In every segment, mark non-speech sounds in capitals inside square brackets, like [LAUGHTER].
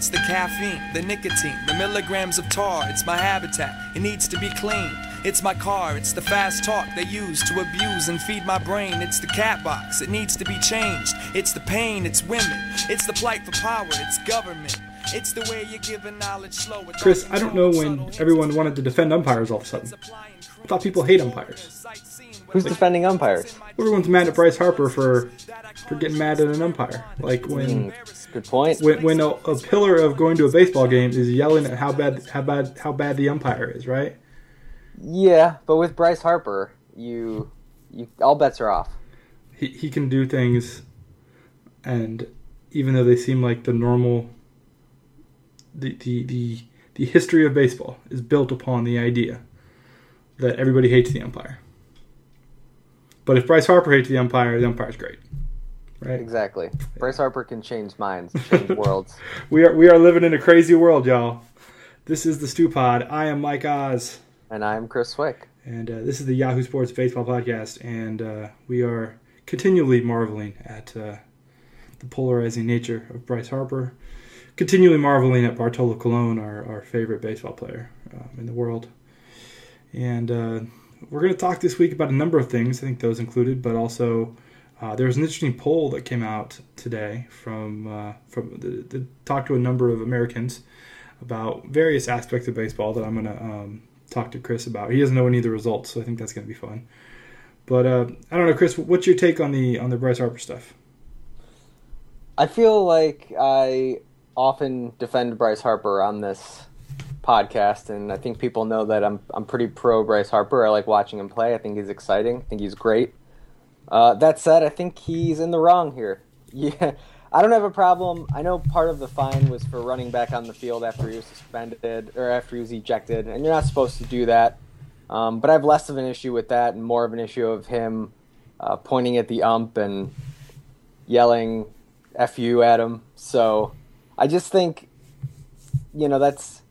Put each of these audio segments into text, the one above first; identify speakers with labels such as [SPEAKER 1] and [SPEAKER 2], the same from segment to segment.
[SPEAKER 1] It's the caffeine, the nicotine, the milligrams of tar. It's my habitat. It needs to be clean. It's my car, it's the fast talk they use to abuse and feed my brain. It's the cat box, it needs to be changed. It's the pain, it's women. It's the plight for power, it's government. It's the way you're giving knowledge slow.
[SPEAKER 2] Chris, I don't know when everyone wanted to defend umpires all of a sudden. I thought people hate umpires.
[SPEAKER 3] Who's defending umpires?
[SPEAKER 2] Everyone's mad at Bryce Harper for for getting mad at an umpire. Like when
[SPEAKER 3] Good point.
[SPEAKER 2] when, when a, a pillar of going to a baseball game is yelling at how bad how bad how bad the umpire is, right?
[SPEAKER 3] Yeah, but with Bryce Harper, you, you all bets are off.
[SPEAKER 2] He he can do things, and even though they seem like the normal, the the the, the history of baseball is built upon the idea that everybody hates the umpire. But if Bryce Harper hates the umpire, the umpire's great, right?
[SPEAKER 3] Exactly. Bryce Harper can change minds, change [LAUGHS] worlds.
[SPEAKER 2] We are we are living in a crazy world, y'all. This is the Stew Pod. I am Mike Oz,
[SPEAKER 3] And I'm Chris Cwik.
[SPEAKER 2] and uh, this is the Yahoo Sports Baseball Podcast, and uh, we are continually marveling at uh, the polarizing nature of Bryce Harper, continually marveling at Bartolo Colon, our, our favorite baseball player um, in the world, and uh, we're going to talk this week about a number of things. I think those included, but also. Uh, there was an interesting poll that came out today from uh, from the, the talked to a number of Americans about various aspects of baseball that I'm going to um, talk to Chris about. He doesn't know any of the results, so I think that's going to be fun. But uh, I don't know, Chris. What's your take on the on the Bryce Harper stuff?
[SPEAKER 3] I feel like I often defend Bryce Harper on this podcast, and I think people know that I'm I'm pretty pro Bryce Harper. I like watching him play. I think he's exciting. I think he's great. Uh, that said, I think he's in the wrong here. [LAUGHS] Yeah, I don't have a problem. I know part of the fine was for running back on the field after he was suspended or after he was ejected, and you're not supposed to do that. Um, but I have less of an issue with that and more of an issue of him uh, pointing at the ump and yelling "f you" at him. So I just think, you know, that's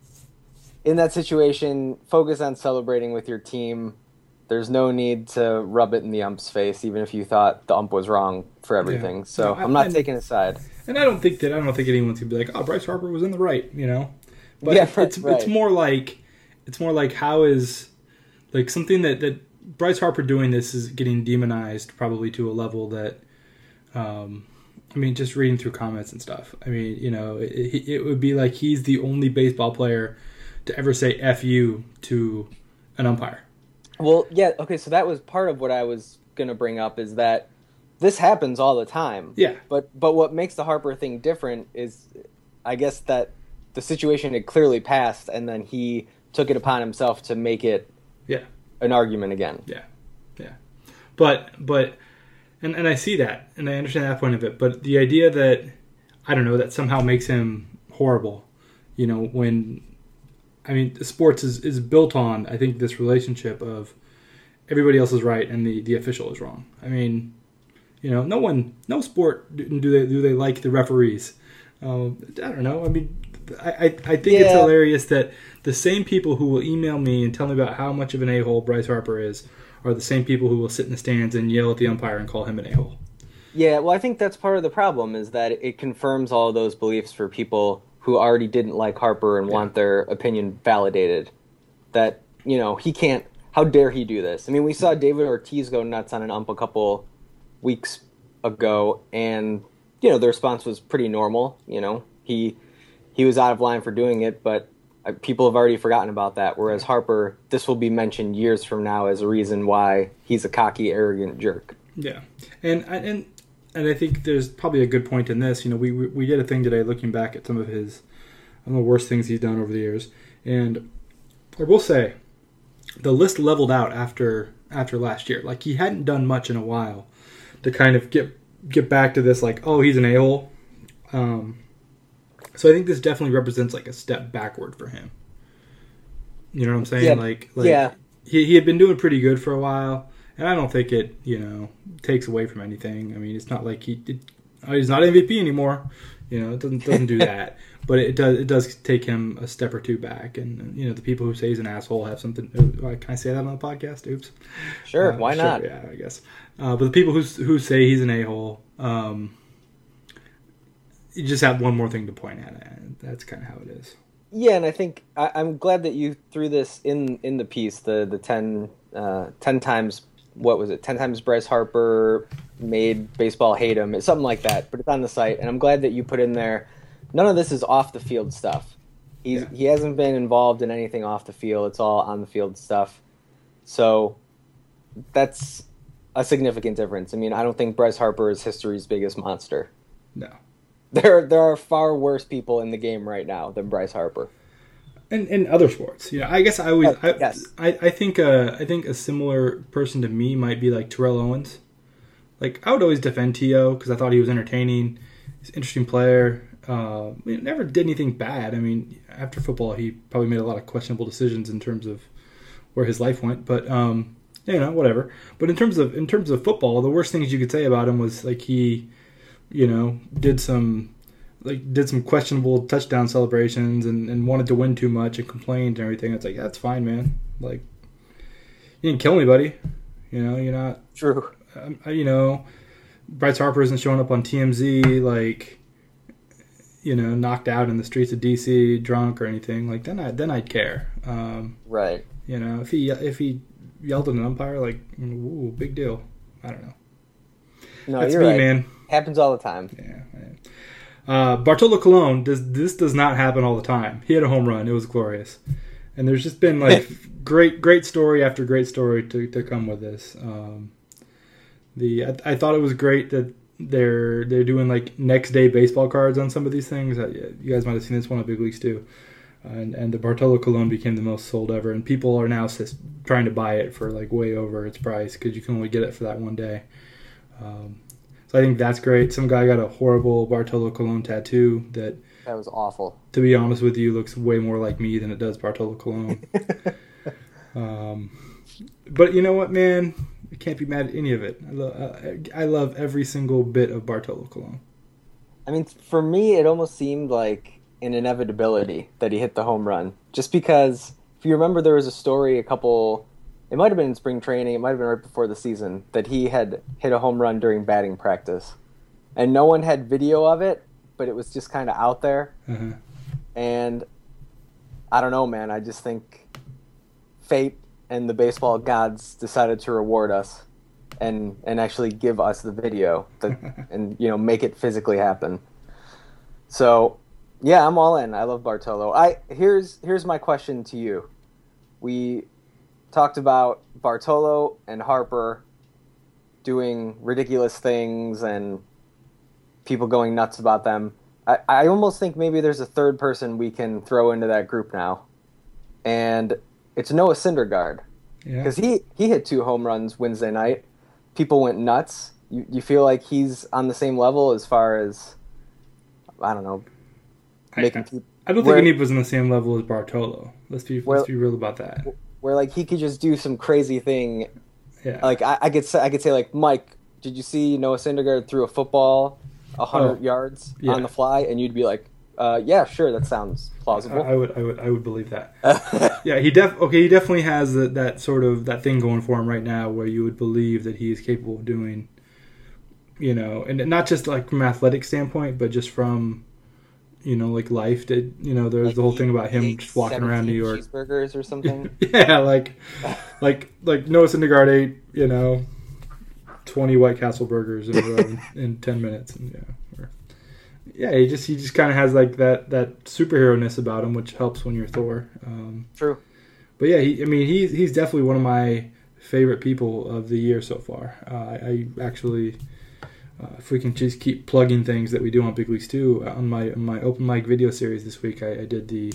[SPEAKER 3] in that situation. Focus on celebrating with your team. There's no need to rub it in the ump's face, even if you thought the ump was wrong for everything.
[SPEAKER 2] Yeah.
[SPEAKER 3] So
[SPEAKER 2] No, I-
[SPEAKER 3] I'm not
[SPEAKER 2] I-
[SPEAKER 3] taking a side.
[SPEAKER 2] And I don't think that I don't think anyone's gonna be like, "Oh, Bryce Harper was in the right," you know. But
[SPEAKER 3] Yeah,
[SPEAKER 2] it's
[SPEAKER 3] right.
[SPEAKER 2] it's more like it's more like how is like something that that Bryce Harper doing this is getting demonized probably to a level that. Um, I mean, just reading through comments and stuff. I mean, you know, it, it would be like he's the only baseball player to ever say "f you" to an umpire.
[SPEAKER 3] Well, yeah, okay, so that was part of what I was going to bring up is that this happens all the time.
[SPEAKER 2] Yeah.
[SPEAKER 3] But but what makes the Harper thing different is I guess that the situation had clearly passed and then he took it upon himself to make it
[SPEAKER 2] Yeah.
[SPEAKER 3] an argument again.
[SPEAKER 2] Yeah, yeah. But but and and I see that and I understand that point of it. But the idea that I don't know that somehow makes him horrible, you know, when I mean sports is is built on I think this relationship of everybody else is right and the the official is wrong. I mean, you know, no one no sport do do they do they like the referees. Uh, I don't know. I mean, I I, I think it's hilarious that the same people who will email me and tell me about how much of an a hole Bryce Harper is are the same people who will sit in the stands and yell at the umpire and call him an a hole.
[SPEAKER 3] Yeah, well I think that's part of the problem is that it confirms all of those beliefs for people who already didn't like Harper and want their opinion validated. That, you know, he can't how dare he do this? I mean, we saw David Ortiz go nuts on an ump a couple weeks ago and you know, the response was pretty normal, you know. He he was out of line for doing it, but uh, people have already forgotten about that. Whereas Harper, this will be mentioned years from now as a reason why he's a cocky, arrogant jerk.
[SPEAKER 2] Yeah, and and and I think there's probably a good point in this. You know, we we did a thing today looking back at some of his, of the worst things he's done over the years, and I will say, the list leveled out after after last year. Like he hadn't done much in a while to kind of get get back to this like, oh, he's an a hole. Um, so I think this definitely represents like a step backward for him. You know what I'm saying?
[SPEAKER 3] Yeah.
[SPEAKER 2] Like, like
[SPEAKER 3] Yeah.
[SPEAKER 2] he he had been doing pretty good for a while, and I don't think it you know takes away from anything. I mean, it's not like he it, oh, he's not MVP anymore. You know, it doesn't doesn't do [LAUGHS] that. But it does it does take him a step or two back, and you know the people who say he's an asshole have something. oh, Can I say that on the podcast? Oops.
[SPEAKER 3] Sure,
[SPEAKER 2] Uh,
[SPEAKER 3] why
[SPEAKER 2] sure,
[SPEAKER 3] not?
[SPEAKER 2] Yeah, I guess. Uh, but the people who who say he's an a hole, um, you just have one more thing to point at. And that's kind of how it is.
[SPEAKER 3] Yeah, and I think I, I'm glad that you threw this in in the piece. The the 10, uh, 10 times what was it? Ten times Bryce Harper made baseball hate him. It's something like that. But it's on the site, and I'm glad that you put in there. None of this is off the field stuff. He's
[SPEAKER 2] Yeah.
[SPEAKER 3] he hasn't been involved in anything off the field. It's all on the field stuff. So that's a significant difference. I mean, I don't think Bryce Harper is history's biggest monster.
[SPEAKER 2] No.
[SPEAKER 3] There there are far worse people in the game right now than Bryce Harper.
[SPEAKER 2] And in other sports, you know, I guess I always,
[SPEAKER 3] Oh,
[SPEAKER 2] I,
[SPEAKER 3] yes.
[SPEAKER 2] I, I think, uh, I think a similar person to me might be like Terrell Owens. Like I would always defend To because I thought he was entertaining. He's an interesting player. Uh, he never did anything bad. I mean, after football, he probably made a lot of questionable decisions in terms of where his life went. But um, you know, whatever. But in terms of in terms of football, the worst things you could say about him was like he, you know, did some like did some questionable touchdown celebrations and, and wanted to win too much and complained and everything. It's like that's fine, man. Like you didn't kill anybody. You know, you're not.
[SPEAKER 3] True.
[SPEAKER 2] Um, you know, Bryce Harper isn't showing up on TMZ like you know knocked out in the streets of DC drunk or anything. Like then I then I'd care. Um,
[SPEAKER 3] Right.
[SPEAKER 2] you know, if he if he yelled at an umpire, like ooh, big deal. I don't know.
[SPEAKER 3] No,
[SPEAKER 2] That's
[SPEAKER 3] you're
[SPEAKER 2] me,
[SPEAKER 3] right.
[SPEAKER 2] man.
[SPEAKER 3] Happens all the time.
[SPEAKER 2] Yeah. man. Uh, Bartolo Colon does this does not happen all the time. He had a home run. It was glorious, and there's just been like [LAUGHS] great great story after great story to, to come with this. Um, the I, I thought it was great that they're they're doing like next day baseball cards on some of these things. Uh, you guys might have seen this one at Big League Stew. And, and the Bartolo Colon became the most sold ever, and people are now sis- trying to buy it for like way over its price because you can only get it for that one day. Um, so I think that's great. Some guy got a horrible Bartolo Colon tattoo that,
[SPEAKER 3] That was awful.
[SPEAKER 2] to be honest with you, looks way more like me than it does Bartolo Colon. [LAUGHS] um, but you know what, man? I can't be mad at any of it. I, lo- uh, I love every single bit of Bartolo Colon.
[SPEAKER 3] I mean, for me, it almost seemed like an inevitability that he hit the home run. Just because, if you remember, there was a story a couple, it might have been in spring training, it might have been right before the season, that he had hit a home run during batting practice. And no one had video of it, but it was just kind of out there.
[SPEAKER 2] Uh-huh.
[SPEAKER 3] And I don't know, man. I just think fate and the baseball gods decided to reward us and and actually give us the video that, [LAUGHS] and you know make it physically happen. So, yeah, I'm all in. I love Bartolo. I here's here's my question to you. We talked about Bartolo and Harper doing ridiculous things and people going nuts about them. I, I almost think maybe there's a third person we can throw into that group now, and it's Noah Syndergaard
[SPEAKER 2] Yeah.
[SPEAKER 3] because he he hit two home runs Wednesday night. People went nuts. You you feel like he's on the same level as far as I don't know
[SPEAKER 2] I,
[SPEAKER 3] making people
[SPEAKER 2] I don't
[SPEAKER 3] where-
[SPEAKER 2] think any was on the same level as Bartolo. Let's be
[SPEAKER 3] Well-
[SPEAKER 2] let's be real about that.
[SPEAKER 3] Where like he could just do some crazy thing.
[SPEAKER 2] Yeah.
[SPEAKER 3] Like I, I could say I could say like Mike, did you see Noah Syndergaard threw a football a hundred
[SPEAKER 2] Oh,
[SPEAKER 3] yards
[SPEAKER 2] yeah.
[SPEAKER 3] on the fly, and you'd be like, uh, yeah, sure, that sounds
[SPEAKER 2] I,
[SPEAKER 3] plausible.
[SPEAKER 2] I would I would I would believe that. [LAUGHS] Yeah, he def okay. He definitely has that, that sort of that thing going for him right now, where you would believe that he is capable of doing, you know, and not just like from an athletic standpoint, but just from, you know, like life. That you know, there's
[SPEAKER 3] Like
[SPEAKER 2] the whole thing about him just walking around New
[SPEAKER 3] 17
[SPEAKER 2] York.
[SPEAKER 3] cheeseburgers or something. [LAUGHS]
[SPEAKER 2] yeah, like, like like Noah Syndergaard ate you know, twenty White Castle burgers in a row in, [LAUGHS] in ten minutes, and yeah, or, yeah, he just he just kind of has like that that superhero ness about him, which helps when you're Thor. Um,
[SPEAKER 3] True.
[SPEAKER 2] but yeah, he, I mean, he's he's definitely one of my favorite people of the year so far. Uh, I, I actually, uh, if we can just keep plugging things that we do on Big League Stew, on my on my open mic video series this week, I, I did the,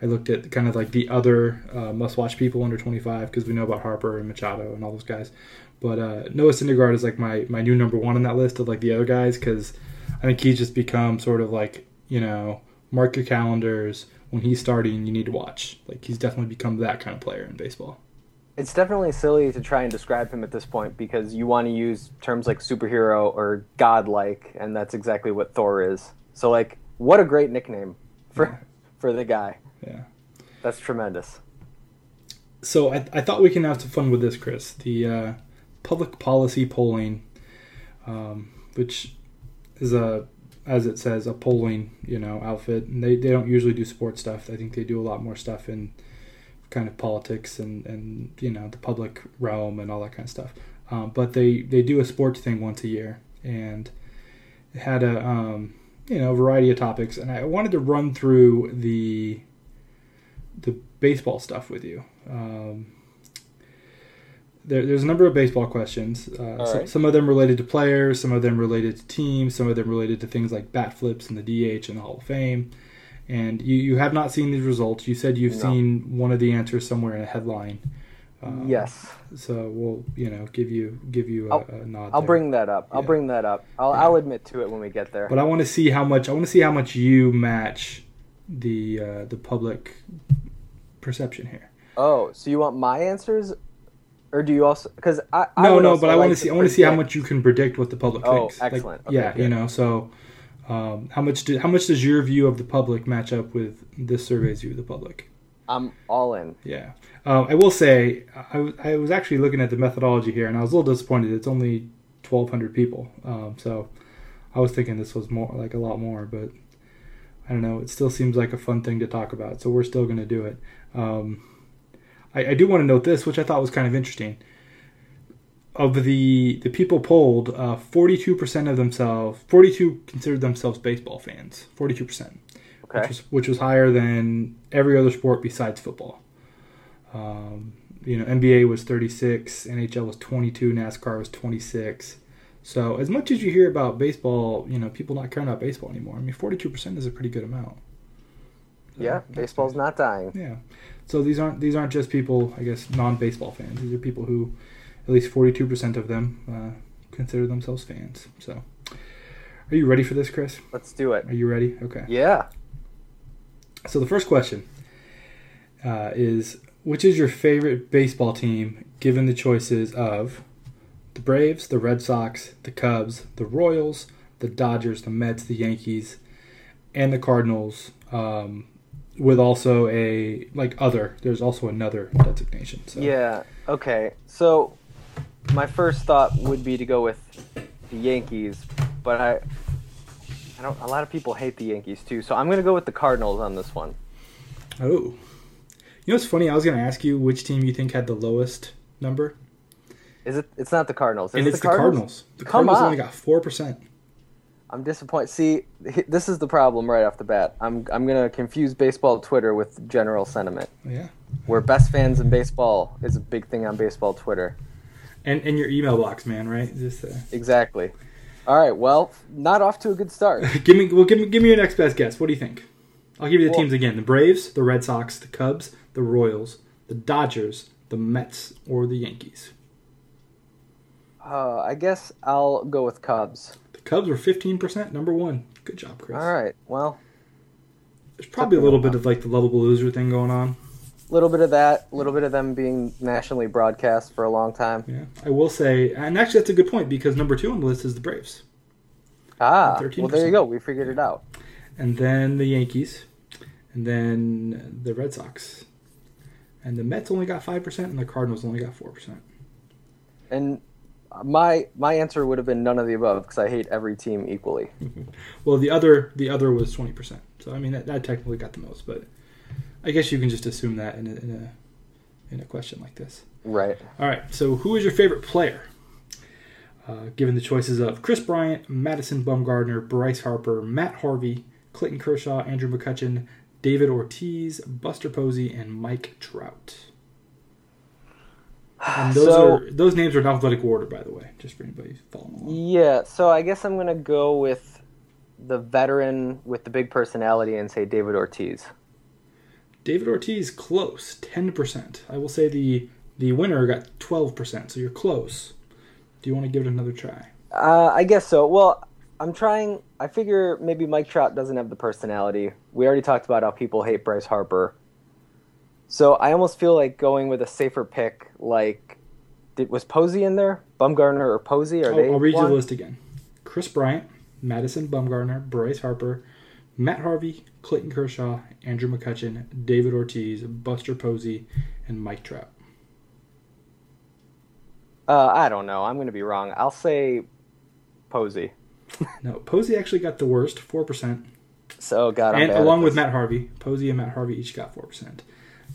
[SPEAKER 2] I looked at kind of like the other uh, must watch people under 25 because we know about Harper and Machado and all those guys. But uh, Noah Syndergaard is like my my new number one on that list of like the other guys because I think he's just become sort of like you know mark your calendars. When he's starting you need to watch. Like he's definitely become that kind of player in baseball
[SPEAKER 3] It's definitely silly to try and describe him at this point because you want to use terms like superhero or godlike, and that's exactly what Thor is. So, like, what a great nickname for [LAUGHS] for the guy.
[SPEAKER 2] yeah
[SPEAKER 3] That's tremendous.
[SPEAKER 2] so I, I thought we can have some fun with this chris the uh, public policy polling um, which is a as it says, a polling you know outfit, and they, they don't usually do sports stuff. I think they do a lot more stuff in kind of politics and and you know the public realm and all that kind of stuff. Um, but they they do a sports thing once a year, and it had a um, you know variety of topics, and I wanted to run through the the baseball stuff with you. Um, there, there's a number of baseball questions. Uh, so,
[SPEAKER 3] right.
[SPEAKER 2] Some of them related to players, some of them related to teams, some of them related to things like bat flips and the DH and the Hall of Fame. And you, you have not seen these results. You said you've
[SPEAKER 3] No.
[SPEAKER 2] seen one of the answers somewhere in a headline. Um,
[SPEAKER 3] yes,
[SPEAKER 2] So we'll you know give you give you a, a nod.
[SPEAKER 3] I'll
[SPEAKER 2] there.
[SPEAKER 3] bring that up. I'll
[SPEAKER 2] Yeah.
[SPEAKER 3] bring that up. I'll
[SPEAKER 2] Yeah.
[SPEAKER 3] I'll admit to it when we get there.
[SPEAKER 2] But I want to see how much I want to see how much you match the uh, the public perception here.
[SPEAKER 3] oh, so you want my answers, or do you also? Because I, I
[SPEAKER 2] no, no, but I want to
[SPEAKER 3] like
[SPEAKER 2] see. I want to see how much you can predict what the public
[SPEAKER 3] Oh,
[SPEAKER 2] thinks. Like,
[SPEAKER 3] excellent. Okay,
[SPEAKER 2] yeah, you know. So, um, how much do, how much does your view of the public match up with this survey's view of the public?
[SPEAKER 3] I'm all in.
[SPEAKER 2] Yeah, um, I will say I, was- I was actually looking at the methodology here, and I was a little disappointed. It's only twelve hundred people, um, so I was thinking this was more like a lot more, but I don't know. It still seems like a fun thing to talk about, so we're still going to do it. Um, I, I do want to note this, which I thought was kind of interesting. Of the the people polled, forty two percent of themselves, forty two considered themselves baseball fans. Forty two percent
[SPEAKER 3] Okay.
[SPEAKER 2] which was which was higher than every other sport besides football. Um, you know, NBA was 36, NHL was 22, NASCAR was 26. So as much as you hear about baseball, you know, people not caring about baseball anymore. I mean, 42% is a pretty good amount.
[SPEAKER 3] yeah, baseball's not dying.
[SPEAKER 2] Yeah. So these aren't these aren't just people, I guess, non-baseball fans. These are people who, at least 42% of them, uh, consider themselves fans. So, are you ready for this, Chris?
[SPEAKER 3] Let's do it.
[SPEAKER 2] Are you ready? Okay.
[SPEAKER 3] Yeah.
[SPEAKER 2] So the first question uh, is: Which is your favorite baseball team, given the choices of the Braves, the Red Sox, the Cubs, the Royals, the Dodgers, the Mets, the Yankees, and the Cardinals? Um, with also a like other. There's also another designation. So.
[SPEAKER 3] Yeah. Okay. So my first thought would be to go with the Yankees, but I I don't a lot of people hate the Yankees too. So I'm going to go with the Cardinals on this one.
[SPEAKER 2] Oh. You know what's funny? I was going to ask you which team you think had the lowest number,
[SPEAKER 3] Is it it's not the Cardinals. Is
[SPEAKER 2] and
[SPEAKER 3] it
[SPEAKER 2] it's the Cardinals. The Cardinals
[SPEAKER 3] on.
[SPEAKER 2] only got four percent.
[SPEAKER 3] I'm disappointed. See, this is the problem right off the bat. I'm I'm going to confuse baseball Twitter with general sentiment.
[SPEAKER 2] Yeah.
[SPEAKER 3] Where best fans in baseball is a big thing on baseball Twitter.
[SPEAKER 2] And and your email box, man, right? Just uh,
[SPEAKER 3] Exactly. All right. Well, not off to a good start. [LAUGHS]
[SPEAKER 2] give me well give me give me your next best guess. What do you think? I'll give you the
[SPEAKER 3] Well-
[SPEAKER 2] teams again: the Braves, the Red Sox, the Cubs, the Royals, the Dodgers, the Mets, or the Yankees.
[SPEAKER 3] Uh, I guess I'll go with Cubs.
[SPEAKER 2] The Cubs were fifteen percent, number one. Good job, Chris.
[SPEAKER 3] All right. Well,
[SPEAKER 2] There's probably a little bit of like the lovable loser thing going on.
[SPEAKER 3] A little bit of that, a little bit of them being nationally broadcast for a long time.
[SPEAKER 2] Yeah, I will say, and actually that's a good point because number two on the list is the Braves,
[SPEAKER 3] Ah, well, there you go. We figured it out.
[SPEAKER 2] and then the Yankees, and then the Red Sox, and the Mets only got five percent, and the Cardinals only got four percent.
[SPEAKER 3] And my my answer would have been none of the above because I hate every team equally. [LAUGHS]
[SPEAKER 2] Well, the other the other was twenty percent. So I mean that, that technically got the most, but I guess you can just assume that in a, in a in a question like this.
[SPEAKER 3] Right.
[SPEAKER 2] All right. So who is your favorite player? Uh, given the choices of Kris Bryant, Madison Bumgarner, Bryce Harper, Matt Harvey, Clayton Kershaw, Andrew McCutchen, David Ortiz, Buster Posey, and Mike Trout. And those
[SPEAKER 3] So-
[SPEAKER 2] are those names are in alphabetical order, by the way, just for anybody following along.
[SPEAKER 3] Yeah. So I guess I'm gonna go with the veteran with the big personality and say David Ortiz.
[SPEAKER 2] David Ortiz close, ten percent. I will say the the winner got twelve percent, so you're close. Do you want to give it another try?
[SPEAKER 3] Uh, I guess so. Well, I'm trying. I figure maybe Mike Trout doesn't have the personality. We already talked about how people hate Bryce Harper. So I almost feel like going with a safer pick. Like, did, was Posey in there? Bumgarner or Posey? Are
[SPEAKER 2] I'll,
[SPEAKER 3] they?
[SPEAKER 2] I'll read you the list again. Kris Bryant, Madison Bumgarner, Bryce Harper, Matt Harvey, Clayton Kershaw, Andrew McCutchen, David Ortiz, Buster Posey, and Mike Trout.
[SPEAKER 3] Uh, I don't know. I'm going to be wrong. I'll say Posey.
[SPEAKER 2] no, Posey actually got the worst, four percent,
[SPEAKER 3] So God, I'm
[SPEAKER 2] and along with. Matt Harvey, Posey and Matt Harvey each got four percent.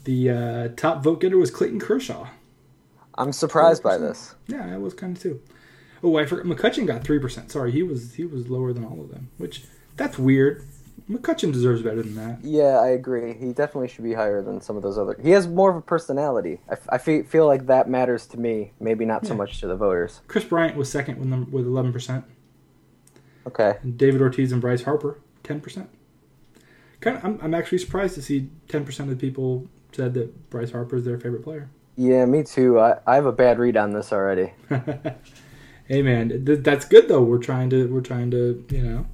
[SPEAKER 2] The uh, top vote getter was Clayton Kershaw.
[SPEAKER 3] I'm surprised by
[SPEAKER 2] 4%.
[SPEAKER 3] this.
[SPEAKER 2] Yeah, I was kind of too. Oh, I forgot. McCutchen got three percent. Sorry, he was he was lower than all of them, which that's weird. McCutchen deserves better than that.
[SPEAKER 3] Yeah, I agree. He definitely should be higher than some of those other. He has more of a personality. I, f- I fe- feel like that matters to me. Maybe not so much to the voters.
[SPEAKER 2] Kris Bryant was second with with eleven percent.
[SPEAKER 3] Okay.
[SPEAKER 2] And David Ortiz and Bryce Harper, ten percent. Kind of, I'm, I'm actually surprised to see ten percent of the people said that Bryce Harper is their favorite player.
[SPEAKER 3] Yeah, me too. I, I have a bad read on this already. [LAUGHS]
[SPEAKER 2] hey man, th- that's good though. We're trying to we're trying to you know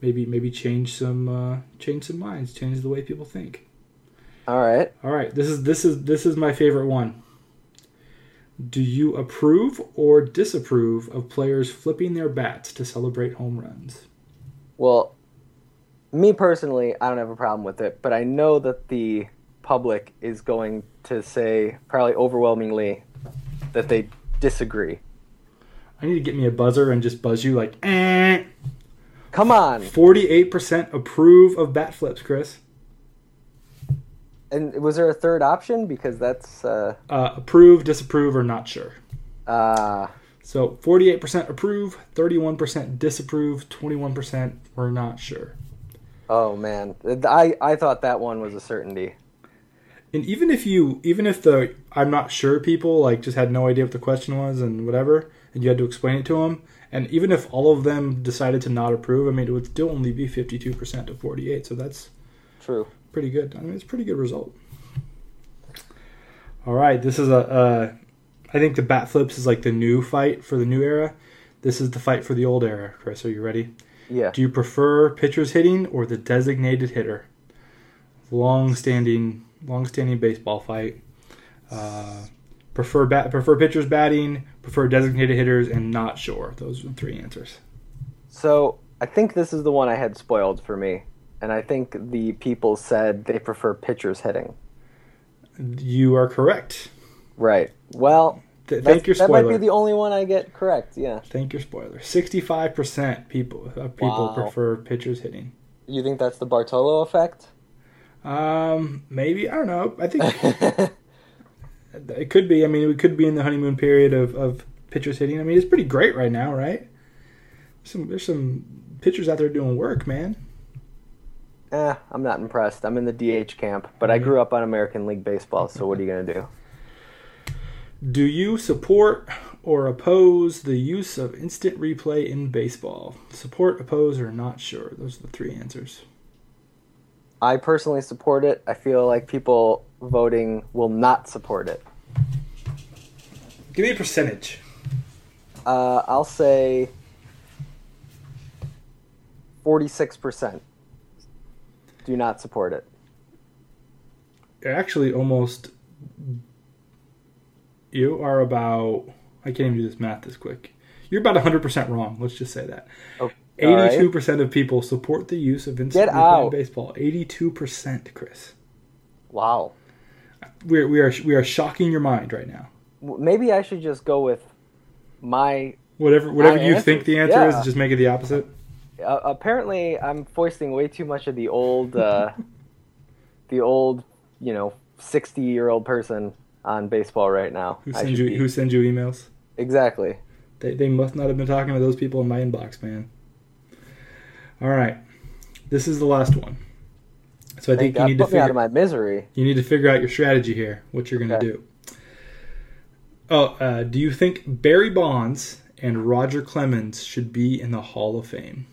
[SPEAKER 2] maybe maybe change some uh, change some minds, change the way people think.
[SPEAKER 3] All right.
[SPEAKER 2] All right, this is this is this is my favorite one. Do you approve or disapprove of players flipping their bats to celebrate home runs?
[SPEAKER 3] Well, me personally, I don't have a problem with it, but I know that the public is going to say probably overwhelmingly that they disagree.
[SPEAKER 2] I need to get me a buzzer and just buzz you like, eh.
[SPEAKER 3] Come on.
[SPEAKER 2] 48% approve of bat flips, Chris.
[SPEAKER 3] And was there a third option? Because that's uh,
[SPEAKER 2] Uh, approve, disapprove, or not sure.
[SPEAKER 3] uh
[SPEAKER 2] So 48% approve, 31% disapprove, 21% were not sure.
[SPEAKER 3] oh man, I I thought that one was a certainty.
[SPEAKER 2] And even if you, even if the I'm not sure people like just had no idea what the question was and whatever, and you had to explain it to them, and even if all of them decided to not approve, I mean, it would still only be 52% to 48. So that's
[SPEAKER 3] True.
[SPEAKER 2] pretty good. I mean, it's a pretty good result. All right, this is a. Uh, I think the bat flips is like the new fight for the new era. This is the fight for the old era. Chris, are you ready?
[SPEAKER 3] Yeah.
[SPEAKER 2] Do you prefer pitchers hitting or the designated hitter? Long-standing, long-standing baseball fight. Uh, prefer bat, prefer pitchers batting, prefer designated hitters, and not sure. Those are the three answers.
[SPEAKER 3] So I think this is the one I had spoiled for me, and I think the people said they prefer pitchers hitting.
[SPEAKER 2] You are correct.
[SPEAKER 3] Right. Well,
[SPEAKER 2] Th- thank your
[SPEAKER 3] that might be the only one I get correct. Yeah.
[SPEAKER 2] Thank your spoiler. Sixty-five percent people of people
[SPEAKER 3] Wow.
[SPEAKER 2] prefer pitchers hitting.
[SPEAKER 3] You think that's the Bartolo effect?
[SPEAKER 2] Um, maybe I don't know. I think [LAUGHS] it could be. I mean, we could be in the honeymoon period of, of pitchers hitting. I mean, it's pretty great right now, right? Some there's some pitchers out there doing work, man.
[SPEAKER 3] eh, I'm not impressed. I'm in the DH camp, but I grew up on American League baseball. So what are you gonna do?
[SPEAKER 2] Do you support or oppose the use of instant replay in baseball? Support, oppose, or not sure? Those are the three answers.
[SPEAKER 3] I personally support it. I feel like people voting will not support it.
[SPEAKER 2] Give me a percentage.
[SPEAKER 3] Uh, I'll say forty-six percent do not support it.
[SPEAKER 2] Actually, almost. You are about. I can't even do this math this quick. You're about 100% wrong. Let's just say that.
[SPEAKER 3] Oh, right.
[SPEAKER 2] 82% of people support the use of instant replay in baseball. 82%, Chris.
[SPEAKER 3] Wow.
[SPEAKER 2] We're, we are we are shocking your mind right now.
[SPEAKER 3] Maybe I should just go with my.
[SPEAKER 2] Whatever whatever
[SPEAKER 3] My
[SPEAKER 2] you
[SPEAKER 3] answers,
[SPEAKER 2] think the answer
[SPEAKER 3] yeah.
[SPEAKER 2] is, just make it the opposite.
[SPEAKER 3] Uh, apparently, I'm foisting way too much of the old, uh, [LAUGHS] the old, you know, sixty-year-old person on baseball right now.
[SPEAKER 2] Who sends you
[SPEAKER 3] be-
[SPEAKER 2] who sends you emails?
[SPEAKER 3] exactly?
[SPEAKER 2] They, they must not have been talking to those people in my inbox, man. All right, this is the last one. So I
[SPEAKER 3] Thank
[SPEAKER 2] think you
[SPEAKER 3] God,
[SPEAKER 2] need to
[SPEAKER 3] figure out of my misery.
[SPEAKER 2] you need to figure out your strategy here. What you're going to
[SPEAKER 3] Okay.
[SPEAKER 2] do. Oh, uh, do you think Barry Bonds and Roger Clemens should be in the Hall of Fame?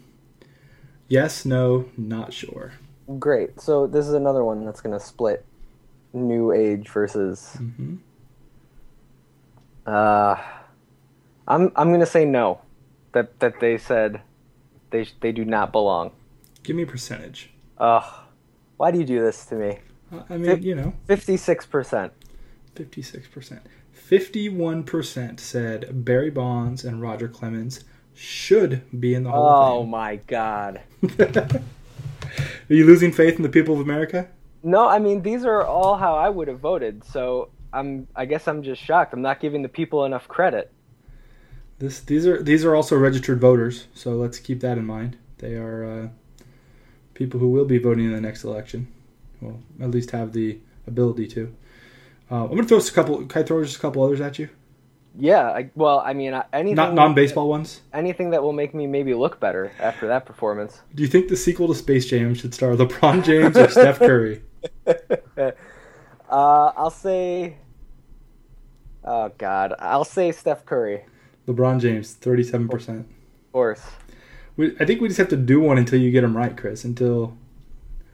[SPEAKER 2] Yes, no, not sure.
[SPEAKER 3] Great. So this is another one that's going to split new age versus.
[SPEAKER 2] hmm
[SPEAKER 3] Uh, I'm I'm going to say no. That that they said they they do not belong.
[SPEAKER 2] Give me a percentage.
[SPEAKER 3] Ugh. Why do you do this to me?
[SPEAKER 2] Uh, I mean,
[SPEAKER 3] Fif-
[SPEAKER 2] you know,
[SPEAKER 3] Fifty-six percent.
[SPEAKER 2] 56%. 51% said Barry Bonds and Roger Clemens should be in the Hall
[SPEAKER 3] Oh
[SPEAKER 2] of
[SPEAKER 3] my god. [LAUGHS]
[SPEAKER 2] Are you losing faith in the people of America?
[SPEAKER 3] No, I mean these are all how I would have voted. So I'm I guess I'm just shocked. I'm not giving the people enough credit.
[SPEAKER 2] This these are these are also registered voters, so let's keep that in mind. They are uh, people who will be voting in the next election. Well, at least have the ability to. Uh, I'm gonna throw us a couple. Can I throw just a couple others at you?
[SPEAKER 3] Yeah, I, well, I mean, anything
[SPEAKER 2] Not non-baseball ones.
[SPEAKER 3] anything that will make me maybe look better after that performance.
[SPEAKER 2] Do you think the sequel to Space Jam should star LeBron James or Steph Curry? [LAUGHS]
[SPEAKER 3] Uh, I'll say, oh God, I'll say Steph Curry,
[SPEAKER 2] LeBron James, thirty-seven percent.
[SPEAKER 3] Of course.
[SPEAKER 2] We, I think we just have to do one until you get them right, Chris. Until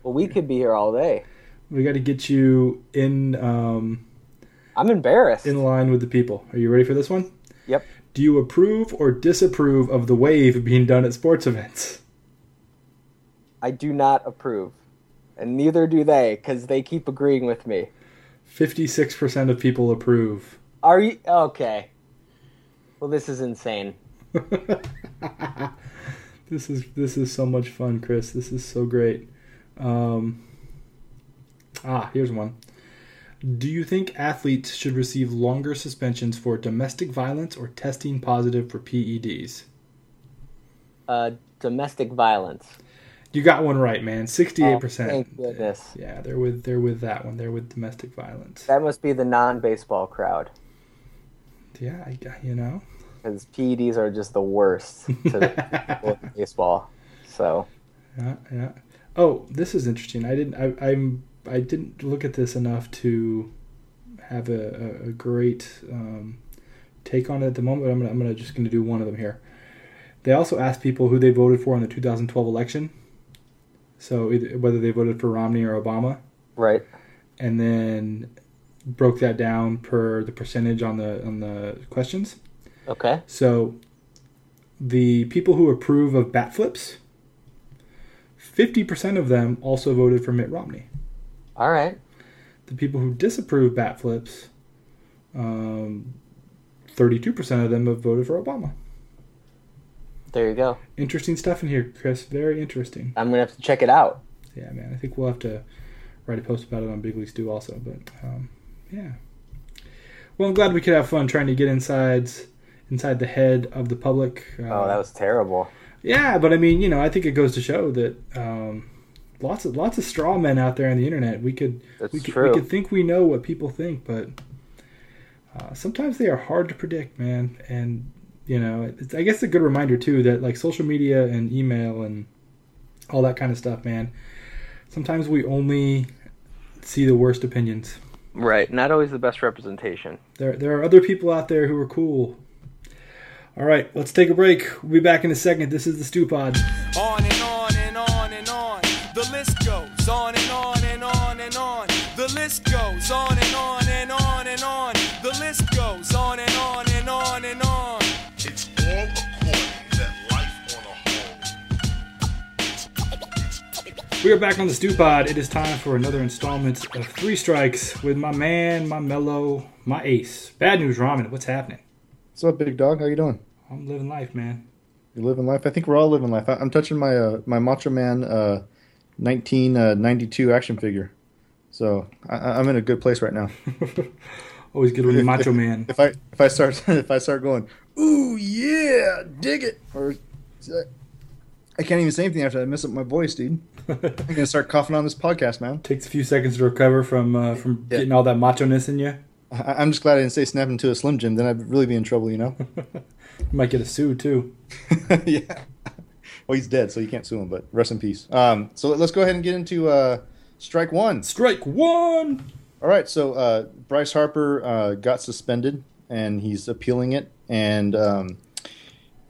[SPEAKER 3] Well, we could be here all day.
[SPEAKER 2] we got to get you in um,
[SPEAKER 3] I'm embarrassed.
[SPEAKER 2] in line with the people. Are you ready for this one?
[SPEAKER 3] Yep.
[SPEAKER 2] Do you approve or disapprove of the wave being done at sports events?
[SPEAKER 3] I do not approve, and neither do they, because they keep agreeing with me.
[SPEAKER 2] Fifty-six percent of people approve.
[SPEAKER 3] Are you okay? Well, this is insane. [LAUGHS]
[SPEAKER 2] this is this is so much fun, Chris. This is so great. Um, ah, here's one. Do you think athletes should receive longer suspensions for domestic violence or testing positive for PEDs?
[SPEAKER 3] Uh, domestic violence.
[SPEAKER 2] You got one right, man. Sixty-eight
[SPEAKER 3] Oh,
[SPEAKER 2] percent.
[SPEAKER 3] thank goodness.
[SPEAKER 2] Yeah, they're with they're with that one. They're with domestic violence.
[SPEAKER 3] That must be the non-baseball crowd,
[SPEAKER 2] Yeah, I, you know.
[SPEAKER 3] because PEDs are just the worst to [LAUGHS] baseball. So
[SPEAKER 2] Yeah, yeah. Oh, this is interesting. I didn't. I, I'm. I didn't look at this enough to have a, a, a great um, take on it at the moment. But I'm gonna. I'm gonna just gonna do one of them here. They also asked people who they voted for in the 2012 election. So either, whether they voted for Romney or Obama,
[SPEAKER 3] right,
[SPEAKER 2] and then broke that down per the percentage on the on the questions.
[SPEAKER 3] okay,
[SPEAKER 2] So, the people who approve of bat flips, 50% of them also voted for Mitt Romney.
[SPEAKER 3] all right.
[SPEAKER 2] The people who disapprove bat flips, um, 32% of them have voted for Obama.
[SPEAKER 3] There you go.
[SPEAKER 2] Interesting stuff in here, Chris. Very interesting.
[SPEAKER 3] I'm gonna have to check it out.
[SPEAKER 2] Yeah, man. I think we'll have to write a post about it on Big League Stew also. But um, yeah. Well, I'm glad we could have fun trying to get inside inside the head of the public. Uh,
[SPEAKER 3] Oh, that was terrible.
[SPEAKER 2] Yeah, but I mean, you know, I think it goes to show that um, lots of lots of straw men out there on the internet. We could
[SPEAKER 3] That's
[SPEAKER 2] we could,
[SPEAKER 3] true.
[SPEAKER 2] we could think we know what people think, but uh, sometimes they are hard to predict, man. And you know, it's, I guess a good reminder too that like social media and email and all that kind of stuff, man. Sometimes we only see the worst opinions.
[SPEAKER 3] Right, not always the best representation.
[SPEAKER 2] There, there are other people out there who are cool. All right, let's take a break. We'll be back in a second. This is the Stew Pod.
[SPEAKER 1] On and on and on and on. The list goes on and on and on and on. The list goes on and on and on
[SPEAKER 2] We are back on the Stew Pod. It is time for another installment of Three Strikes with my man, my mellow, my ace. Bad news, Ramen. What's happening?
[SPEAKER 4] What's up, big dog? How you doing?
[SPEAKER 2] I'm living life, man.
[SPEAKER 4] You're living life? I think we're all living life. I, I'm touching my uh, my Macho Man uh, 1992 action figure, so I, I- I'm in a good place right now. [LAUGHS]
[SPEAKER 2] Always good with the Macho Man.
[SPEAKER 4] If I if I start [LAUGHS] if I start going, ooh yeah, dig it, or I can't even say anything after I mess up my voice, dude. [LAUGHS] I'm gonna start coughing on this podcast, man.
[SPEAKER 2] Takes a few seconds to recover from uh, from
[SPEAKER 4] Yeah.
[SPEAKER 2] getting all that macho ness in you.
[SPEAKER 4] I, I'm just glad I didn't say snap into a Slim Jim. Then I'd really be in trouble, you know. [LAUGHS]
[SPEAKER 2] You might get a sue too. [LAUGHS]
[SPEAKER 4] yeah. Well, he's dead, so you can't sue him. But rest in peace. Um, so let's go ahead and get into uh, strike one.
[SPEAKER 2] Strike one.
[SPEAKER 4] All right, so uh, Bryce Harper uh, got suspended, and he's appealing it, and um,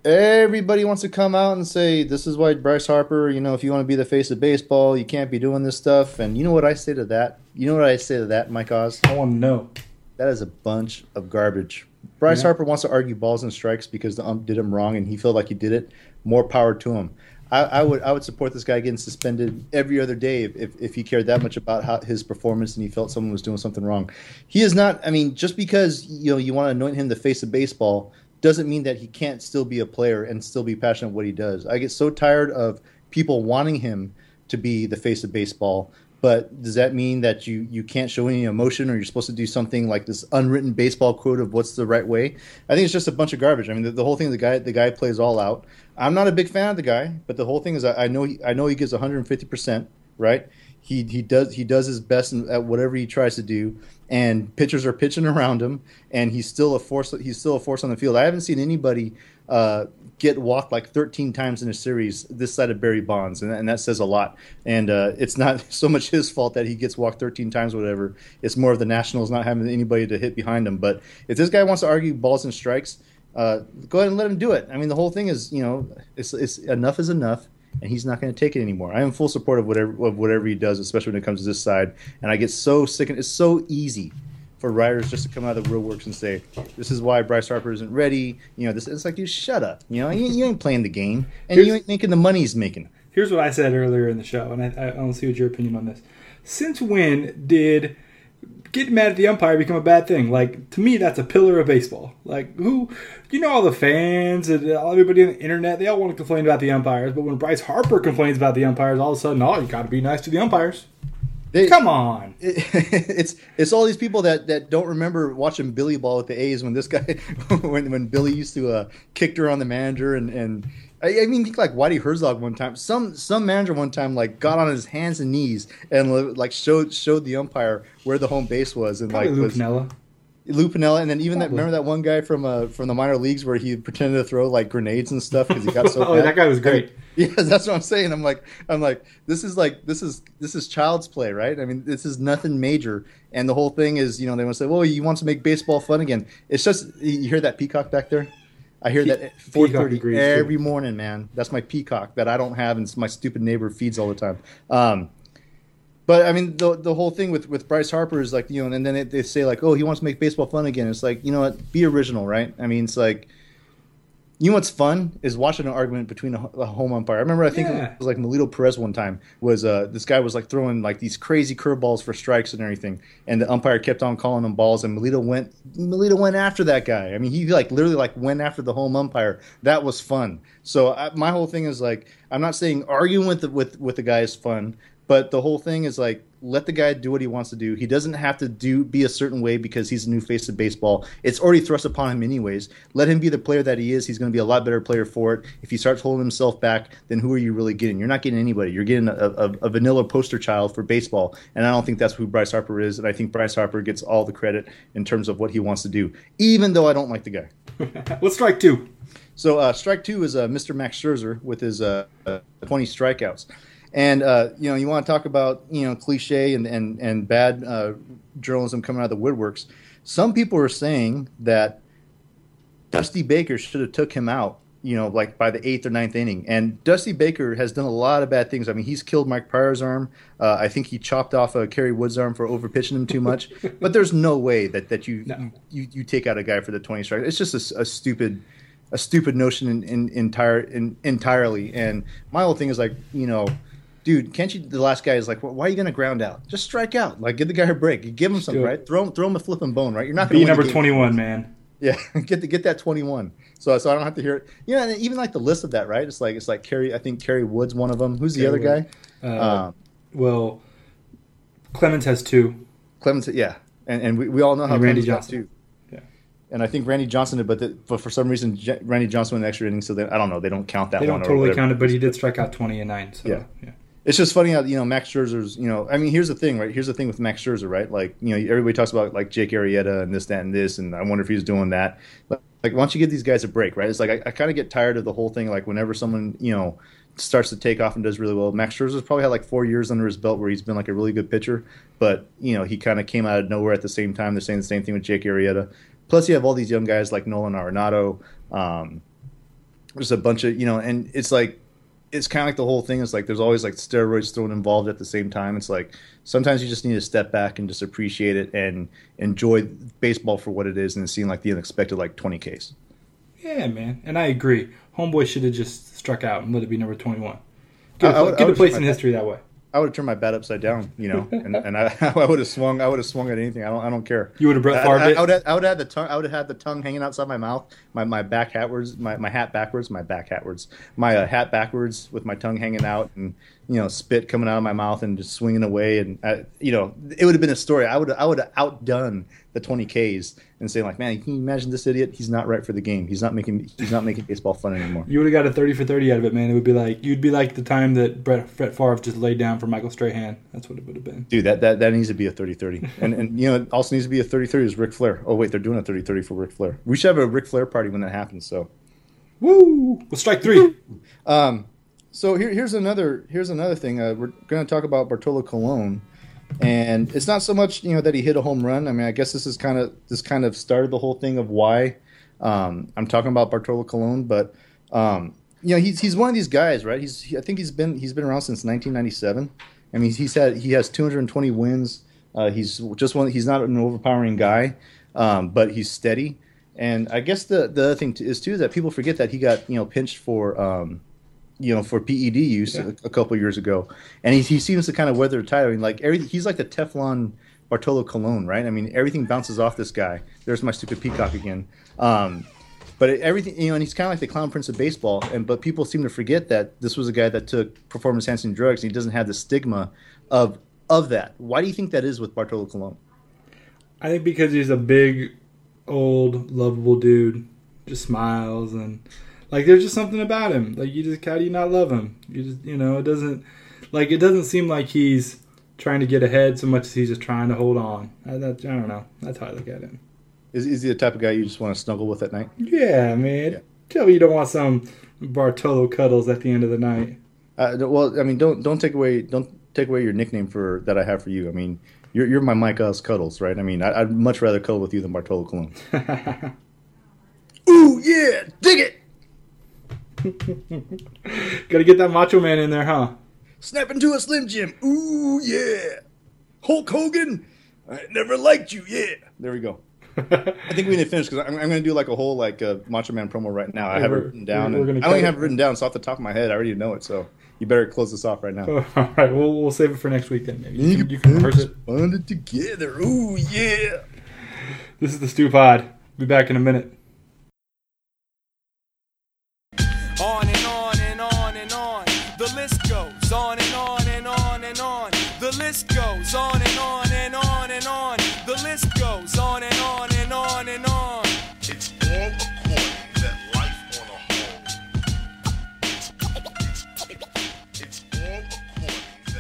[SPEAKER 4] everybody wants to come out and say this is why Bryce Harper. You know, if you want to be the face of baseball, you can't be doing this stuff. And you know what I say to that? You know what I say to that, Mike Oz?
[SPEAKER 2] I want to know.
[SPEAKER 4] That is a bunch of garbage. Bryce
[SPEAKER 2] Yeah.
[SPEAKER 4] Harper wants to argue balls and strikes because the ump did him wrong, and he felt like he did it. More power to him. I, I would I would support this guy getting suspended every other day if, if, if he cared that much about how, his performance and he felt someone was doing something wrong. He is not. I mean, just because you know you want to anoint him the face of baseball doesn't mean that he can't still be a player and still be passionate what he does. I get so tired of people wanting him to be the face of baseball But does that mean that you you can't show any emotion, or you're supposed to do something like this unwritten baseball quote of what's the right way? I think it's just a bunch of garbage. I mean, the, the whole thing, the guy the guy plays all out. I'm not a big fan of the guy, but the whole thing is I, I know he, I know he gives 150 percent, right? He he does he does his best at whatever he tries to do, and pitchers are pitching around him, and he's still a force. He's still a force on the field. I haven't seen anybody uh, get walked like 13 times in a series this side of Barry Bonds, and, and that says a lot. And uh, it's not [LAUGHS] so much his fault that he gets walked 13 times, whatever. It's more of the Nationals not having anybody to hit behind him. But if this guy wants to argue balls and strikes, uh, go ahead and let him do it. I mean, the whole thing is, you know, it's, it's enough is enough and he's not going to take it anymore. I am full support of whatever of whatever he does, especially when it comes to this side. And I get so sick, and it's so easy for writers just to come out of the real works and say, "This is why Bryce Harper isn't ready." You know, this it's like you shut up. You know, you, you ain't playing the game, and
[SPEAKER 2] Here's-
[SPEAKER 4] you ain't making the money he's making.
[SPEAKER 2] Here's what I said earlier in the show, and I, I want to see what your opinion on this. Since when did getting mad at the umpire become a bad thing? Like to me, that's a pillar of baseball. Like who, you know, all the fans and everybody on the internet, they all want to complain about the umpires. But when Bryce Harper complains about the umpires, all of a sudden, oh, you got to be nice to the umpires.
[SPEAKER 4] They-
[SPEAKER 2] Come on. [LAUGHS]
[SPEAKER 4] it, it's it's all these people that, that don't remember watching Billy Ball with the A's when this guy [LAUGHS] when when Billy used to uh, kicked her on the manager and and I, I mean think like Whitey Herzog one time some some manager one time like got on his hands and knees and like showed showed the umpire where the home base was and
[SPEAKER 2] Probably
[SPEAKER 4] like
[SPEAKER 2] Lou
[SPEAKER 4] was,
[SPEAKER 2] Piniella.
[SPEAKER 4] Lou Piniella, and then even that remember that one guy from uh from the minor leagues where he pretended to throw like grenades and stuff because he got so [LAUGHS]
[SPEAKER 2] Oh,
[SPEAKER 4] mad.
[SPEAKER 2] that guy was great. [LAUGHS]
[SPEAKER 4] Yeah, that's what I'm saying. I'm like, I'm like, this is like, this is this is child's play, right? I mean, this is nothing major, and the whole thing is, you know, they want to say, well, you want to make baseball fun again. It's just you hear that peacock back there. I hear
[SPEAKER 2] Pe-
[SPEAKER 4] that at 4:30
[SPEAKER 2] agrees, too.
[SPEAKER 4] every morning, man. That's my peacock that I don't have, and my stupid neighbor feeds all the time. Um, but I mean, the the whole thing with, with Bryce Harper is like, you know, and then they, they say like, oh, he wants to make baseball fun again. It's like, you know what? Be original, right? I mean, it's like, you know what's fun is watching an argument between a, a home umpire. I remember, I think
[SPEAKER 2] Yeah.
[SPEAKER 4] it was like Melido Perez one time was uh, this guy was like throwing like these crazy curveballs for strikes and everything, and the umpire kept on calling them balls, and Melido went Melido went after that guy. I mean, he like literally like went after the home umpire. That was fun. So I, my whole thing is like, I'm not saying arguing with the, with with the guy is fun, but the whole thing is like let the guy do what he wants to do. He doesn't have to do be a certain way because he's a new face of baseball. It's already thrust upon him anyways. Let him be the player that he is. He's going to be a lot better player for it. If he starts holding himself back, then who are you really getting? You're not getting anybody. You're getting a, a, a vanilla poster child for baseball, and I don't think that's who Bryce Harper is. And I think Bryce Harper gets all the credit in terms of what he wants to do, even though I don't like the guy. [LAUGHS]
[SPEAKER 2] Let's strike two.
[SPEAKER 4] So uh, strike two is uh, Mr. Max Scherzer with his uh, uh, 20 strikeouts. And uh, you know, you want to talk about you know cliche and and and bad uh, journalism coming out of the woodworks. Some people are saying that Dusty Baker should have took him out. You know, like by the eighth or ninth inning. And Dusty Baker has done a lot of bad things. I mean, he's killed Mike Prior's arm. Uh, I think he chopped off uh, Kerry Wood's arm for overpitching him too much. [LAUGHS] but there's no way that that you
[SPEAKER 2] No.
[SPEAKER 4] you, you, take out a guy for the 20 strike. It's just a a, stupid a stupid notion in, in entire in, entirely. And my whole thing is like, you know, dude, can't you? The last guy is like, well, why are you going to ground out? Just strike out. Like, give the guy a break. Give him something, right? Throw him, throw him a flipping bone, right? You're not going to Be
[SPEAKER 2] number 21, man.
[SPEAKER 4] Yeah, [LAUGHS] get the, get that 21. So so I don't have to hear it. Yeah, and even like the list of that, right? It's like it's like Kerry. I think Kerry Wood's one of them. Who's the
[SPEAKER 2] Kerry
[SPEAKER 4] other
[SPEAKER 2] Wood.
[SPEAKER 4] guy?
[SPEAKER 2] Uh,
[SPEAKER 4] Um,
[SPEAKER 2] well, Clemens has two.
[SPEAKER 4] Clemens, yeah, and and we, we all know how
[SPEAKER 2] And Randy
[SPEAKER 4] Clemens
[SPEAKER 2] Johnson. Yeah.
[SPEAKER 4] And I think Randy Johnson did, but, the, but for some reason J- Randy Johnson went an extra inning, so they, I don't know. They don't count that
[SPEAKER 2] They
[SPEAKER 4] one.
[SPEAKER 2] don't totally count it, but he did strike out 20 and 9. So,
[SPEAKER 4] Yeah.
[SPEAKER 2] yeah.
[SPEAKER 4] It's just funny how you know Max Scherzer's. You know, I mean, here's the thing, right? Here's the thing with Max Scherzer, right? Like, you know, everybody talks about like Jake Arrieta and this, that, and this, and I wonder if he's doing that. Like, like why don't you give these guys a break, right? It's like I, I kind of get tired of the whole thing. Like, whenever someone you know starts to take off and does really well, Max Scherzer's probably had like four years under his belt where he's been like a really good pitcher, but you know, he kind of came out of nowhere at the same time. They're saying the same thing with Jake Arrieta. Plus, you have all these young guys like Nolan Arenado. Um, there's a bunch of you know, and it's like it's kind of like the whole thing is like there's always like steroids thrown involved at the same time. It's like sometimes you just need to step back and just appreciate it and enjoy baseball for what it is and seeing like the unexpected like 20 Ks.
[SPEAKER 2] Yeah, man. And I agree. Homeboy should have just struck out and let it be number 21. Get,
[SPEAKER 4] I- I
[SPEAKER 2] a,
[SPEAKER 4] would-
[SPEAKER 2] get a place in history that way.
[SPEAKER 4] I would have turned my bat upside down, you know, and, and I, [LAUGHS] I would have swung. I would have swung at anything. I don't. I don't care.
[SPEAKER 2] You would have Brett
[SPEAKER 4] I,
[SPEAKER 2] Favre
[SPEAKER 4] I,
[SPEAKER 2] it?
[SPEAKER 4] I would have, I would have had the tongue. I would have had the tongue hanging outside my mouth. My, my back hatwards. My, my hat backwards. My back hatwards. My uh, hat backwards with my tongue hanging out, and you know, spit coming out of my mouth and just swinging away, and I, you know, it would have been a story. I would I would have outdone the 20 Ks and saying like, man, can you imagine this idiot? He's not right for the game. He's not making he's not making baseball fun anymore.
[SPEAKER 2] You would have got a thirty for thirty out of it, man. It would be like you'd be like the time that Brett, Brett Favre just laid down for Michael Strahan. That's what it would have been.
[SPEAKER 4] Dude, that, that, that needs to be a 30-30. [LAUGHS] And and you know, it also needs to be a 30-30 is Ric Flair. Oh wait, they're doing a 30-30 for Ric Flair. We should have a Ric Flair party when that happens. So
[SPEAKER 2] Woo! Well, strike three.
[SPEAKER 4] Um, so here, here's another here's another thing. Uh, we're going to talk about Bartolo Colon, and it's not so much you know that he hit a home run. I mean, I guess this is kind of this kind of started the whole thing of why um, I'm talking about Bartolo Colon, but um, you know he's he's one of these guys, right? He's he, I think he's been he's been around since 1997. I mean, he's had he has 220 wins. Uh, he's just one. He's not an overpowering guy, um, but he's steady. And I guess the the other thing is too that people forget that he got you know pinched for um, you know for PED use
[SPEAKER 2] Yeah.
[SPEAKER 4] a, a couple years ago, and he, he seems to kind of weather the tide. I mean, like every he's like the Teflon Bartolo Colon, right? I mean, everything bounces off this guy. There's my stupid peacock again. Um, but everything, you know, and he's kind of like the clown prince of baseball. And but people seem to forget that this was a guy that took performance enhancing drugs, and he doesn't have the stigma of of that. Why do you think that is with Bartolo Colon?
[SPEAKER 2] I think because he's a big, old, lovable dude, just smiles and like there's just something about him. Like you just how do you not love him? You just you know it doesn't like it doesn't seem like he's trying to get ahead so much as he's just trying to hold on. I, that, I don't know. That's how I look at him.
[SPEAKER 4] Is is he the type of guy you just want to snuggle with at night?
[SPEAKER 2] Yeah, man.
[SPEAKER 4] Yeah.
[SPEAKER 2] Tell me you don't want some Bartolo cuddles at the end of the night.
[SPEAKER 4] Uh, well, I mean, don't don't take away don't take away your nickname for that I have for you. I mean, you're you're my Mike Oz Cuddles, right? I mean, I, I'd much rather cuddle with you than Bartolo Colon. [LAUGHS] Ooh yeah, dig it!
[SPEAKER 2] Gotta get that Macho Man in there, huh?
[SPEAKER 4] Snap into a Slim Jim. Ooh yeah, Hulk Hogan. I never liked you. Yeah, there we go. [LAUGHS] I think we need to finish because I'm, I'm going to do like a whole like uh, Macho Man promo right now. I have it written down.
[SPEAKER 2] we're- we're
[SPEAKER 4] and I don't even have
[SPEAKER 2] it.
[SPEAKER 4] it written down. It's off the top of my head. I already know it. So you better close this off right now. [LAUGHS]
[SPEAKER 2] All right, we'll we'll save it for next week then. Maybe you can, you can rehearse it.
[SPEAKER 4] Bond it together. Ooh yeah.
[SPEAKER 2] This is the Stew Pod. Be back in a minute.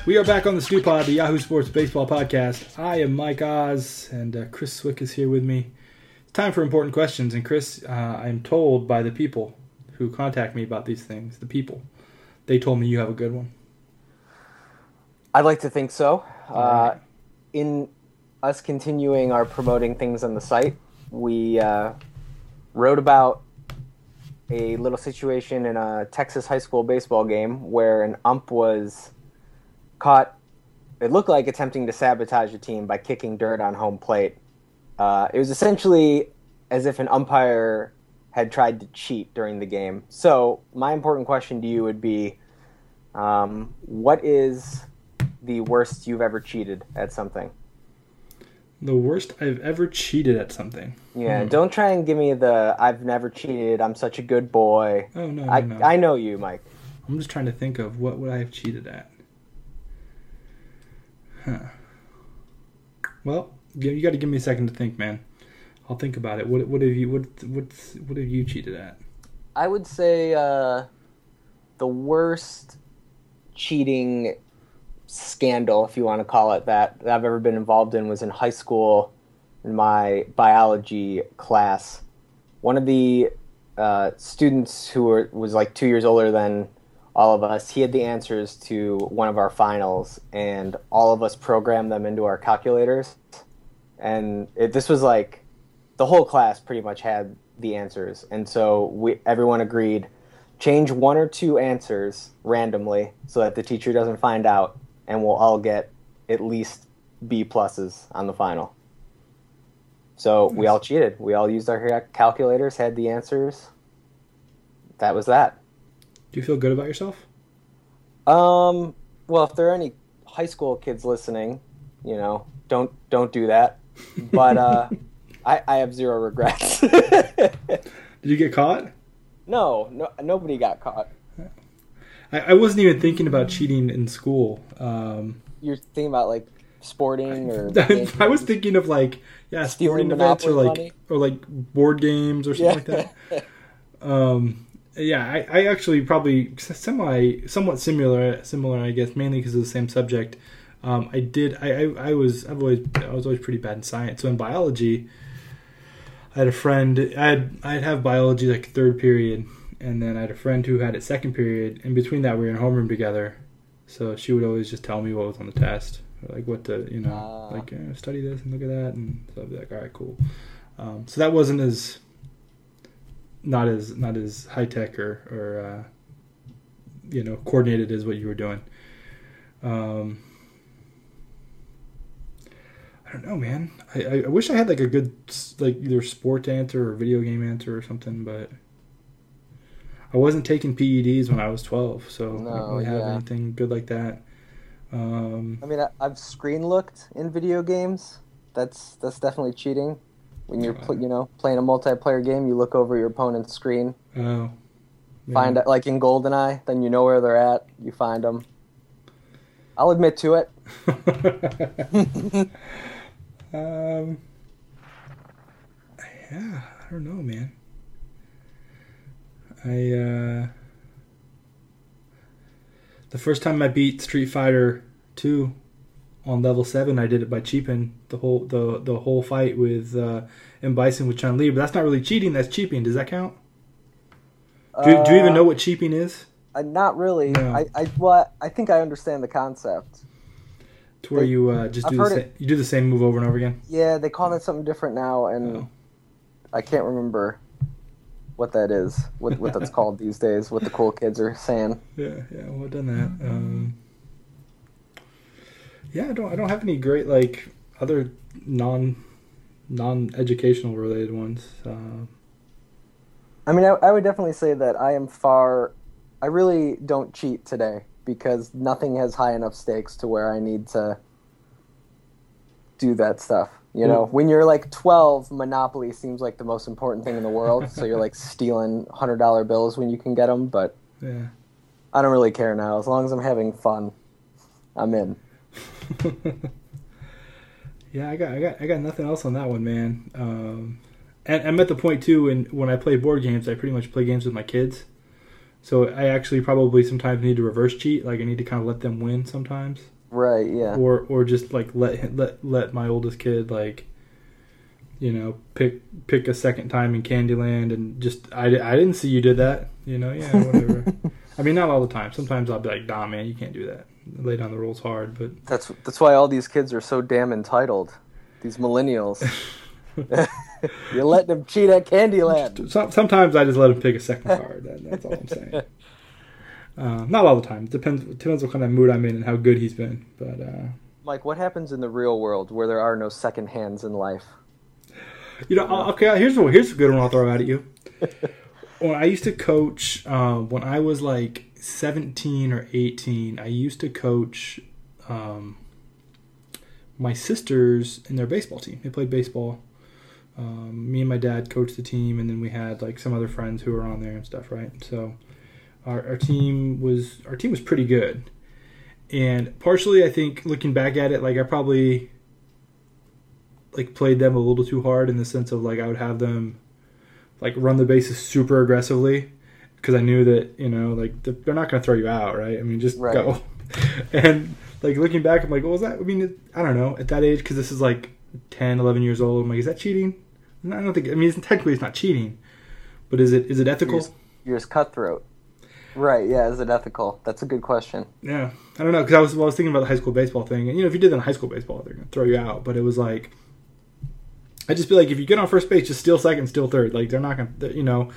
[SPEAKER 2] We are back on the Stew Pod, the Yahoo Sports Baseball Podcast. I am Mike Oz, and uh, Chris Cwik is here with me. It's time for important questions, and Chris, uh, I'm told by the people who contact me about these things, the people, they told me you have a good one.
[SPEAKER 3] I'd like to think so. Uh, in us continuing our promoting things on the site, we uh, wrote about a little situation in a Texas high school baseball game where an ump was caught. It looked like attempting to sabotage a team by kicking dirt on home plate. Uh, it was essentially as if an umpire had tried to cheat during the game. So, my important question to you would be um, what is the worst you've ever cheated at something?
[SPEAKER 2] The worst I've ever cheated at something.
[SPEAKER 3] Yeah, don't try and give me the I've never cheated, I'm such a good boy.
[SPEAKER 2] Oh, no, no,
[SPEAKER 3] I,
[SPEAKER 2] no.
[SPEAKER 3] I know you, Mike.
[SPEAKER 2] I'm just trying to think of what would I have cheated at. Huh. Well, you, got to give me a second to think, man. I'll think about it. What what have you what what's what have you cheated at?
[SPEAKER 3] I would say uh, the worst cheating scandal, if you want to call it that, that I've ever been involved in was in high school in my biology class. One of the uh, students who were, was like two years older than all of us, he had the answers to one of our finals, and all of us programmed them into our calculators. And it, this was like the whole class pretty much had the answers, and so we everyone agreed change one or two answers randomly so that the teacher doesn't find out, and we'll all get at least B pluses on the final. So we all cheated. We all used our calculators, had the answers. That was that.
[SPEAKER 2] Do you feel good about yourself?
[SPEAKER 3] Um, well, if there are any high school kids listening, you know, don't don't do that. But uh, [LAUGHS] I, I have zero regrets. [LAUGHS]
[SPEAKER 2] Did you get caught?
[SPEAKER 3] no, no, nobody got caught.
[SPEAKER 2] I, I wasn't even thinking about cheating in school. Um,
[SPEAKER 3] You're thinking about like sporting or [LAUGHS]
[SPEAKER 2] I was thinking of like yeah, sporting events or like
[SPEAKER 3] money?
[SPEAKER 2] or like board games or something like that. Um, yeah, I, I actually probably semi somewhat similar similar I guess mainly because of the same subject. Um, I did I, I, I was I've always I was always pretty bad in science. So in biology, I had a friend I had I'd have biology like third period, and then I had a friend who had it second period. And between that, we were in homeroom together. So she would always just tell me what was on the test, like what to, you know,
[SPEAKER 3] Ah.
[SPEAKER 2] like uh, study this and look at that, and so I'd be like, all right, cool. Um, so that wasn't as, not as not as high tech or or uh, you know coordinated as what you were doing. Um, I don't know, man. I, I, wish I had like a good like either sport answer or video game answer or something, but I wasn't taking PEDs when I was twelve, so I don't really have
[SPEAKER 3] yeah.
[SPEAKER 2] anything good like that. Um,
[SPEAKER 3] I mean, I, I've screen looked in video games. That's that's definitely cheating. When you're you know playing a multiplayer game, you look over your opponent's screen,
[SPEAKER 2] oh, yeah.
[SPEAKER 3] find like in GoldenEye, then you know where they're at. You find them. I'll admit to it. [LAUGHS] [LAUGHS]
[SPEAKER 2] um, yeah, I don't know, man. I uh, the first time I beat Street Fighter Two on level seven, I did it by cheaping the whole the the whole fight with uh, M Bison with Chun Li. But that's not really cheating. That's cheaping. Does that count? Do, do you even
[SPEAKER 3] Uh,
[SPEAKER 2] know what cheaping is?
[SPEAKER 3] Uh, not really.
[SPEAKER 2] No.
[SPEAKER 3] I, I well, I think I understand the concept.
[SPEAKER 2] To where you uh, just
[SPEAKER 3] I've
[SPEAKER 2] do the
[SPEAKER 3] heard
[SPEAKER 2] sa-
[SPEAKER 3] it-
[SPEAKER 2] you do the same move over and over again.
[SPEAKER 3] Yeah, they call it something different now, and
[SPEAKER 2] Oh.
[SPEAKER 3] I can't remember what that is. What what that's [LAUGHS] called these days. What the cool kids are saying.
[SPEAKER 2] Yeah, yeah, well, I've done that. Um, yeah, I don't, I don't have any great like other non, non educational related ones. Uh,
[SPEAKER 3] I mean, I, I would definitely say that I am far. I really don't cheat today because nothing has high enough stakes to where I need to do that stuff. You know, when you're like 12, Monopoly seems like the most important thing in the world. so you're like stealing hundred dollar bills when you can get them. But
[SPEAKER 2] yeah.
[SPEAKER 3] I don't really care now. As long as I'm having fun, I'm in. [LAUGHS]
[SPEAKER 2] yeah, I got, I got, I got nothing else on that one, man. Um, and I'm at the point too, when when I play board games, I pretty much play games with my kids. So I actually probably sometimes need to reverse cheat. Like I need to kind of let them win sometimes.
[SPEAKER 3] Right? Yeah.
[SPEAKER 2] or or just like let let let my oldest kid like you know pick pick a second time in Candyland and just I, I didn't see you did that you know yeah whatever [LAUGHS] I mean not all the time sometimes I'll be like nah man you can't do that lay down the rules hard but
[SPEAKER 3] That's that's why all these kids are so damn entitled. These millennials. [LAUGHS] You're letting them cheat at Candyland. [LAUGHS]
[SPEAKER 2] some, sometimes I just let him pick a second card that, that's all I'm saying [LAUGHS] uh, not all the time depends depends what kind of mood I'm in and how good he's been but uh,
[SPEAKER 3] Mike, what happens in the real world where there are no second hands in life?
[SPEAKER 2] You know, I'll- okay. Here's. Here's a good one. I'll throw out at you. when I used to coach, um, when I was like 17 or 18, I used to coach um, my sisters in their baseball team. They played baseball. Um, me and my dad coached the team, and then we had like some other friends who were on there and stuff, right? So our, our team was our team was pretty good, and partially, I think looking back at it, like I probably like played them a little too hard in the sense of like I would have them like run the bases super aggressively because I knew that you know like they're not going to throw you out, right? I mean, just
[SPEAKER 3] Right.
[SPEAKER 2] go. [LAUGHS] and like looking back, I'm like, what was that? I mean, I don't know. At that age, because this is like 10, 11 years old, I'm like, is that cheating? No, I don't think. I mean, it's, technically, it's not cheating, but is it is it ethical?
[SPEAKER 3] You're just, you're just cutthroat. Right, yeah, is it ethical? That's a good question.
[SPEAKER 2] Yeah, I don't know because I was well, I was thinking about the high school baseball thing, and you know, if you did that in high school baseball, they're gonna throw you out. But it was like, I just feel like if you get on first base, just steal second, steal third. Like they're not gonna, you know,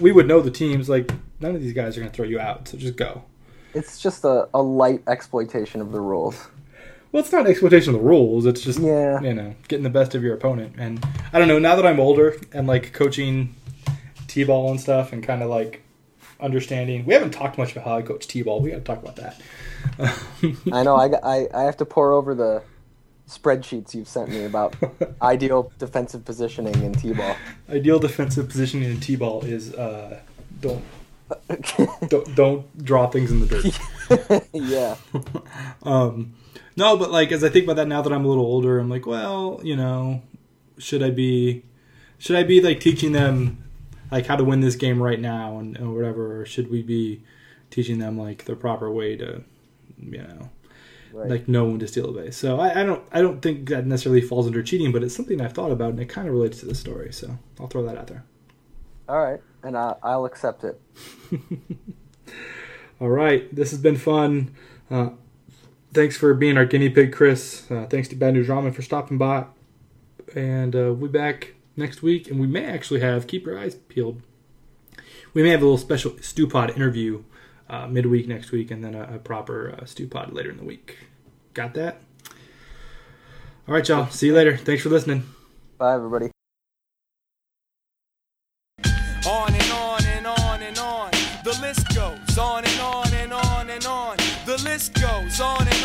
[SPEAKER 2] we would know the teams. Like none of these guys are gonna throw you out, so just go.
[SPEAKER 3] It's just a, a light exploitation of the rules.
[SPEAKER 2] Well, it's not exploitation of the rules. It's just
[SPEAKER 3] Yeah.
[SPEAKER 2] you know getting the best of your opponent. And I don't know. Now that I'm older and like coaching t-ball and stuff, and kind of like understanding, we haven't talked much about how I coach t-ball. We got to talk about that. [LAUGHS]
[SPEAKER 3] I know, I, I, I have to pour over the spreadsheets you've sent me about [LAUGHS] ideal defensive positioning in T-ball.
[SPEAKER 2] Ideal defensive positioning in t-ball is uh, don't [LAUGHS] don't, don't draw things in the dirt. [LAUGHS]
[SPEAKER 3] yeah.
[SPEAKER 2] um, No, but like as I think about that now that I'm a little older, I'm like, well, you know, should I be, should I be like teaching them like how to win this game right now and, and whatever, or should we be teaching them like the proper way to, you know,
[SPEAKER 3] Right.
[SPEAKER 2] like when to steal a base? So I, I don't, I don't think that necessarily falls under cheating, but it's something I've thought about and it kind of relates to the story. So I'll throw that out there.
[SPEAKER 3] All right, and I, I'll accept it. [LAUGHS]
[SPEAKER 2] All right, this has been fun. Uh, thanks for being our guinea pig, Chris. Uh, thanks to Bad News Ramen for stopping by. And uh, we'll be back next week, and we may actually have keep your eyes peeled. We may have a little special stew pod interview uh, midweek next week, and then a, a proper uh, stew pod later in the week. Got that? All right, y'all. See you later. Thanks for listening.
[SPEAKER 3] Bye, everybody.
[SPEAKER 1] On and on and on and on. The list goes on and on and on and on. The list goes on and